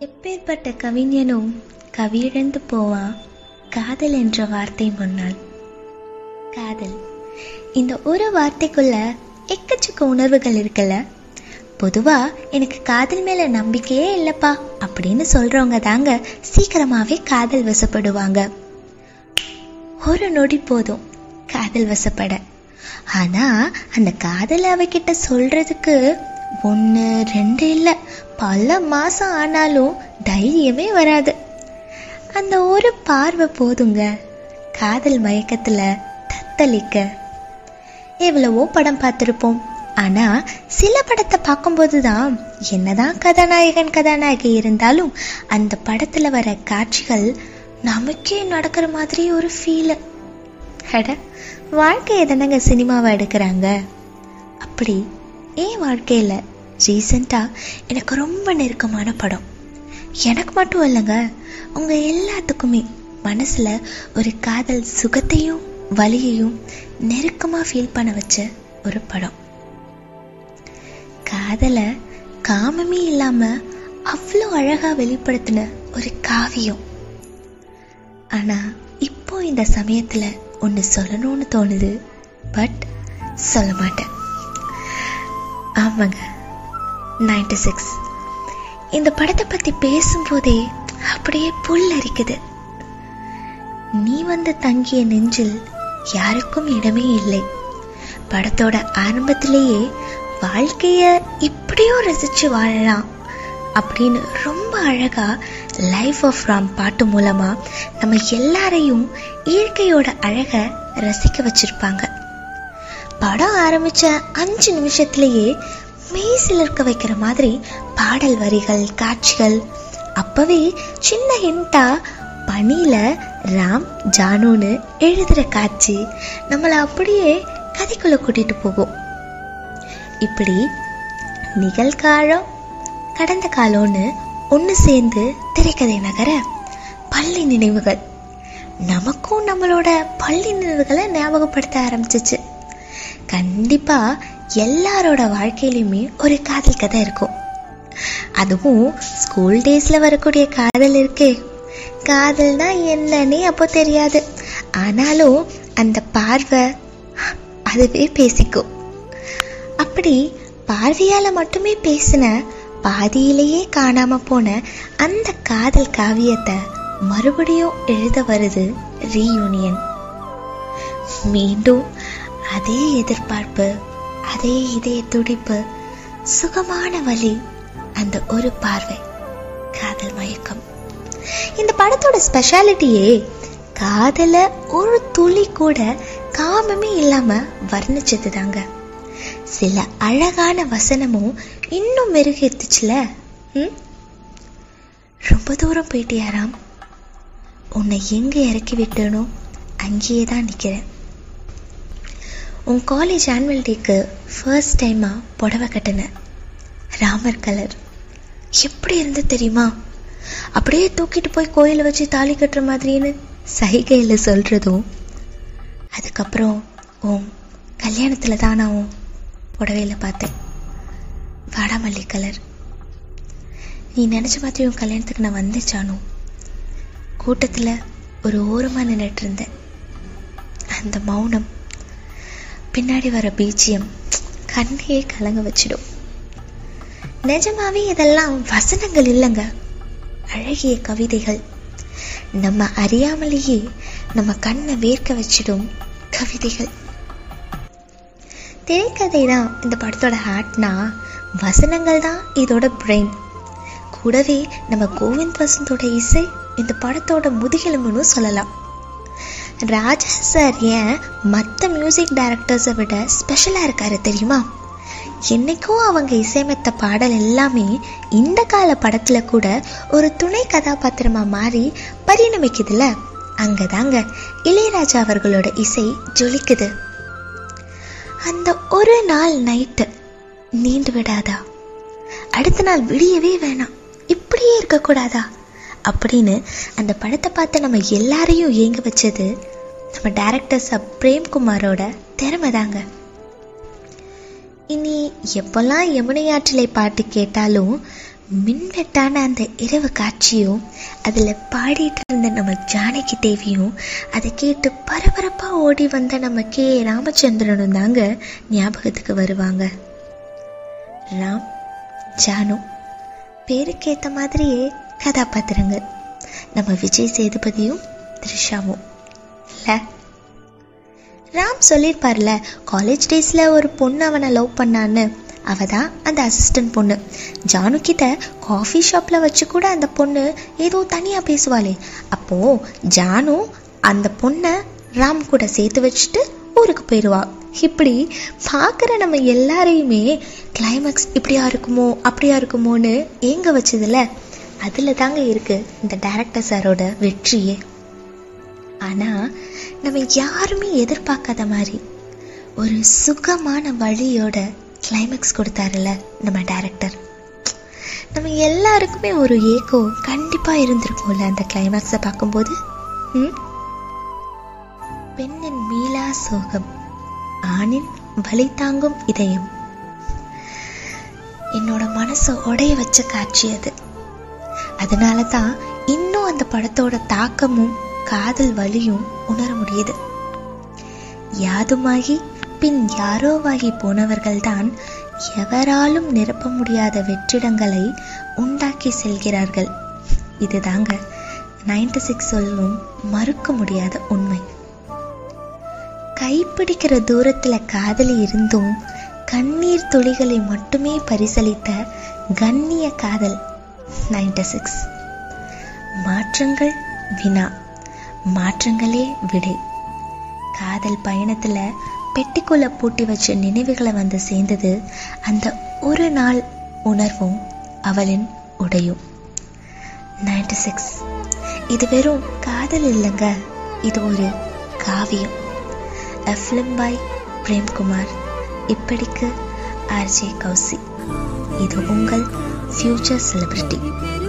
எப்பேற்பட்ட கவிஞனும் கவியிழந்து போவான் காதல் என்ற வார்த்தை முன்னால். காதல். இந்த ஒரு வார்த்தைக்குள்ள எக்கச்சக்க உணர்வுகள் இருக்குல்ல பொதுவா எனக்கு காதல் மேல நம்பிக்கையே இல்லப்பா அப்படின்னு சொல்றவங்க தாங்க சீக்கிரமாவே காதல் வசப்படுவாங்க. ஒரு நொடி போதும் காதல் வசப்பட. ஆனா அந்த காதல் அவகிட்ட சொல்றதுக்கு ஒன்று ரெண்டு இல்லை. பல மாசம் ஆனாலும் தைரியமே வராது. அந்த ஒரு பார்வை போதுங்க. காதல் மயக்கத்துல தத்தளிக்க. எவ்வளவோ படம் பார்த்துருப்போம். ஆனா சில படத்தை பார்க்கும்போது தான் என்னதான் கதாநாயகன் கதாநாயகி இருந்தாலும் அந்த படத்துல வர காட்சிகள் நமக்கே நடக்கிற மாதிரி ஒரு ஃபீல் அட வாழ்க்கையை தானங்க சினிமாவை எடுக்கிறாங்க. அப்படி ஏன் வாழ்க்கையில் ரீசெண்டாக எனக்கு ரொம்ப நெருக்கமான படம். எனக்கு மட்டும் இல்லைங்க உங்கள் எல்லாத்துக்குமே மனசில் ஒரு காதல் சுகத்தையும் வலியையும் நெருக்கமாக ஃபீல் பண்ண வச்ச ஒரு படம். காதலை காமமே இல்லாமல் அவ்வளோ அழகாக வெளிப்படுத்தின ஒரு காவியம். ஆனால் இப்போ இந்த சமயத்தில் ஒன்று சொல்லணும்னு தோணுது பட் சொல்ல மாட்டேன். ஆமாங்க. நைன்டி சிக்ஸ் இந்த படத்தை பற்றி பேசும்போதே அப்படியே புல் அரிக்குது நீ வந்து தங்கிய நெஞ்சில் யாருக்கும் இடமே இல்லை. படத்தோட ஆரம்பத்திலேயே வாழ்க்கைய இப்படியும் ரசிச்சு வாழலாம் அப்படின்னு ரொம்ப அழகா லைஃப் ஆஃப் ராம் பாட்டு மூலமா நம்ம எல்லாரையும் இயற்கையோட அழக ரசிக்க வச்சிருப்பாங்க. படம் ஆரம்பிச்ச அஞ்சு நிமிஷத்திலேயே மெய் சிலிர்க்க வைக்கிற மாதிரி பாடல் வரிகள் காட்சிகள். அப்பவே சின்ன ஹிண்டா பனியில ராம் ஜானுன்னு எழுதுற காட்சி. நம்மளை அப்படியே கதைக்குள்ள கூட்டிட்டு போகும். இப்படி நிகழ்காலம் கடந்த காலம்னு ஒன்று சேர்ந்து திரைக்கதை நகர பள்ளி நினைவுகள். நமக்கும் நம்மளோட பள்ளி நினைவுகளை ஞாபகப்படுத்த ஆரம்பிச்சிச்சு. கண்டிப்பா எல்லாரோட வாழ்க்கையிலுமே ஒரு காதல் கதை இருக்கும். அதுவும் ஸ்கூல் டேஸ்ல வரக்கூடிய காதல் இருக்கே. காதல்னா என்னன்னே அப்போ தெரியாது. ஆனாலும் அந்த பார்வை அதுவே பேசிக்கும். அப்படி பார்வையால மட்டுமே பேசின பாதியிலேயே காணாம போன அந்த காதல் காவியத்தை மறுபடியும் எழுத வருது ரீயூனியன் மீண்டும் அதே எதிர்பார்ப்பு அதே இதய துடிப்பு சுகமான வலி அந்த ஒரு பார்வை காதல் மயக்கம். இந்த படத்தோட ஸ்பெஷாலிட்டியே காதல ஒரு துளி கூட காமமே இல்லாம வர்ணிச்சது தாங்க சில அழகான வசனமும் இன்னும் மெருகேத்துச்சுல? ரொம்ப தூரம் போயிட்டியாராம்? உன்னை எங்க இறக்கி விட்டனோ? அங்கேயே தான் நிக்கிறேன். உன் காலேஜ் ஆனுவல் டேக்கு ஃபர்ஸ்ட் டைமாக புடவை கட்டினேன் ராமர் கலர் எப்படி இருந்து தெரியுமா? அப்படியே தூக்கிட்டு போய் கோயிலை வச்சு தாலி கட்டுற மாதிரின்னு சைகையில் சொல்கிறதும் அதுக்கப்புறம் ஓம் கல்யாணத்துல தான் நான் உன் புடவையில பார்த்தேன். வாடாமல்லி கலர் நீ நினச்ச மாதிரி உன் கல்யாணத்துக்கு நான் வந்துச்சானோ கூட்டத்தில் ஒரு ஓரமாக நின்றுட்டு இருந்தேன். அந்த மௌனம் பின்னாடி வர பீச்சியம் கண்ணையே கலங்க வச்சிடும். நிஜமாவே இதெல்லாம் வசனங்கள் இல்லைங்க. அழகிய கவிதைகள். நம்ம அறியாமலேயே நம்ம கண்ணை வேர்க்க வச்சிடும் கவிதைகள். திரைக்கதை தான் இந்த படத்தோட ஹார்ட்னா வசனங்கள் தான் இதோட பிரெயின் கூடவே நம்ம கோவிந்த் வசந்தோட இசை இந்த படத்தோட முதுகெலும்புன்னு சொல்லலாம். ராஜா சார் ஏன் மற்ற மியூசிக் டைரக்டர்ஸை விட ஸ்பெஷலாக இருக்காரு தெரியுமா? என்னைக்கும் அவங்க இசையமைத்த பாடல் எல்லாமே இந்த கால படத்துல கூட ஒரு துணை கதாபாத்திரமா மாறி பரிணமிக்குதுல அங்கதாங்க இளையராஜா அவர்களோட இசை ஜொலிக்குது. அந்த ஒரு நாள் நைட்டு நீண்டு விடாதா? அடுத்த நாள் விடியவே வேணாம். இப்படியே இருக்கக்கூடாதா? அப்படின்னு அந்த படத்தை பார்த்து நம்ம எல்லாரையும் ஏங்க வச்சது? நம்ம டேரக்டர் சப் பிரேம்குமாரோட திறமை தாங்க இனி எப்பெல்லாம் யமுனை ஆற்றிலை பாட்டு கேட்டாலும் மின்வெட்டான அந்த இரவு காட்சியும் அதில் பாடிட்டு இருந்த நம்ம ஜானகி தேவியும் அதை கேட்டு பரபரப்பாக ஓடி வந்த நம்ம கே. ராமச்சந்திரனும் தாங்க ஞாபகத்துக்கு வருவாங்க. ராம் ஜானு பேருக்கேற்ற மாதிரியே கதாபாத்திரங்கள். நம்ம விஜய் சேதுபதியும் த்ரிஷாவும். இல்லை? ராம் சொல்லியிருப்பார்ல காலேஜ் டேஸில் ஒரு பொண்ணு அவனை லவ் பண்ணான்னு. அவ தான் அந்த அசிஸ்டன்ட் பொண்ணு. ஜானு கிட்ட காஃபி ஷாப்பில் வச்சு கூட அந்த பொண்ணு ஏதோ தனியாக பேசுவாளே. அப்போ ஜானு அந்த பொண்ணை ராம் கூட சேர்த்து வச்சுட்டு ஊருக்கு போயிடுவா இப்படி பார்க்குற நம்ம எல்லாரையுமே கிளைமேக்ஸ் இப்படியா இருக்குமோ அப்படியா இருக்குமோன்னு ஏங்க வச்சதில்ல அதில் தாங்க இருக்குது இந்த டேரக்டர் சாரோட வெற்றியே. ஆனால் நம்ம யாருமே எதிர்பார்க்காத மாதிரி ஒரு சுகமான வழியோட கிளைமேக்ஸ் கொடுத்தாருல நம்ம டேரக்டர் நம்ம எல்லாருக்குமே ஒரு ஏக்கம் கண்டிப்பாக இருந்திருக்கும்ல அந்த கிளைமேக்ஸை பார்க்கும்போது. பெண்ணின் மீளா சோகம் ஆணின் வலி தாங்கும் இதயம். என்னோட மனசை உடைய வச்ச காட்சி அது. அதனால தான் இன்னும் அந்த படத்தோட தாக்கமும் காதல் வலியும் உணர முடியுது. யாதுமாகி பின் யாரோவாகி போனவர்கள்தான் எவராலும் நிரப்ப முடியாத வெற்றிடங்களை உண்டாக்கி செல்கிறார்கள். இதுதாங்க நைன்டி சிக்ஸ் சொல்லும் மறுக்க முடியாத உண்மை. கைப்பிடிக்கிற தூரத்துல காதலி இருந்தும் கண்ணீர் துளிகளை மட்டுமே பரிசளித்த கண்ணிய காதல். Ninety six. மாற்றங்கள் வினா. மாற்றங்களே விடை. காதல் பயணத்துல பெட்டிக்குள்ள பூட்டி வச்ச நினைவுகளை வந்து சேர்ந்தது அந்த ஒரு நாள் உணர்வும் அவளின் உடையும். Ninety six. இது வெறும் காதல் இல்லைங்க. இது ஒரு காவியம். A film Premkumar. இப்படிக்கு ஆர்ஜே கௌசி. இது உங்கள் future celebrity.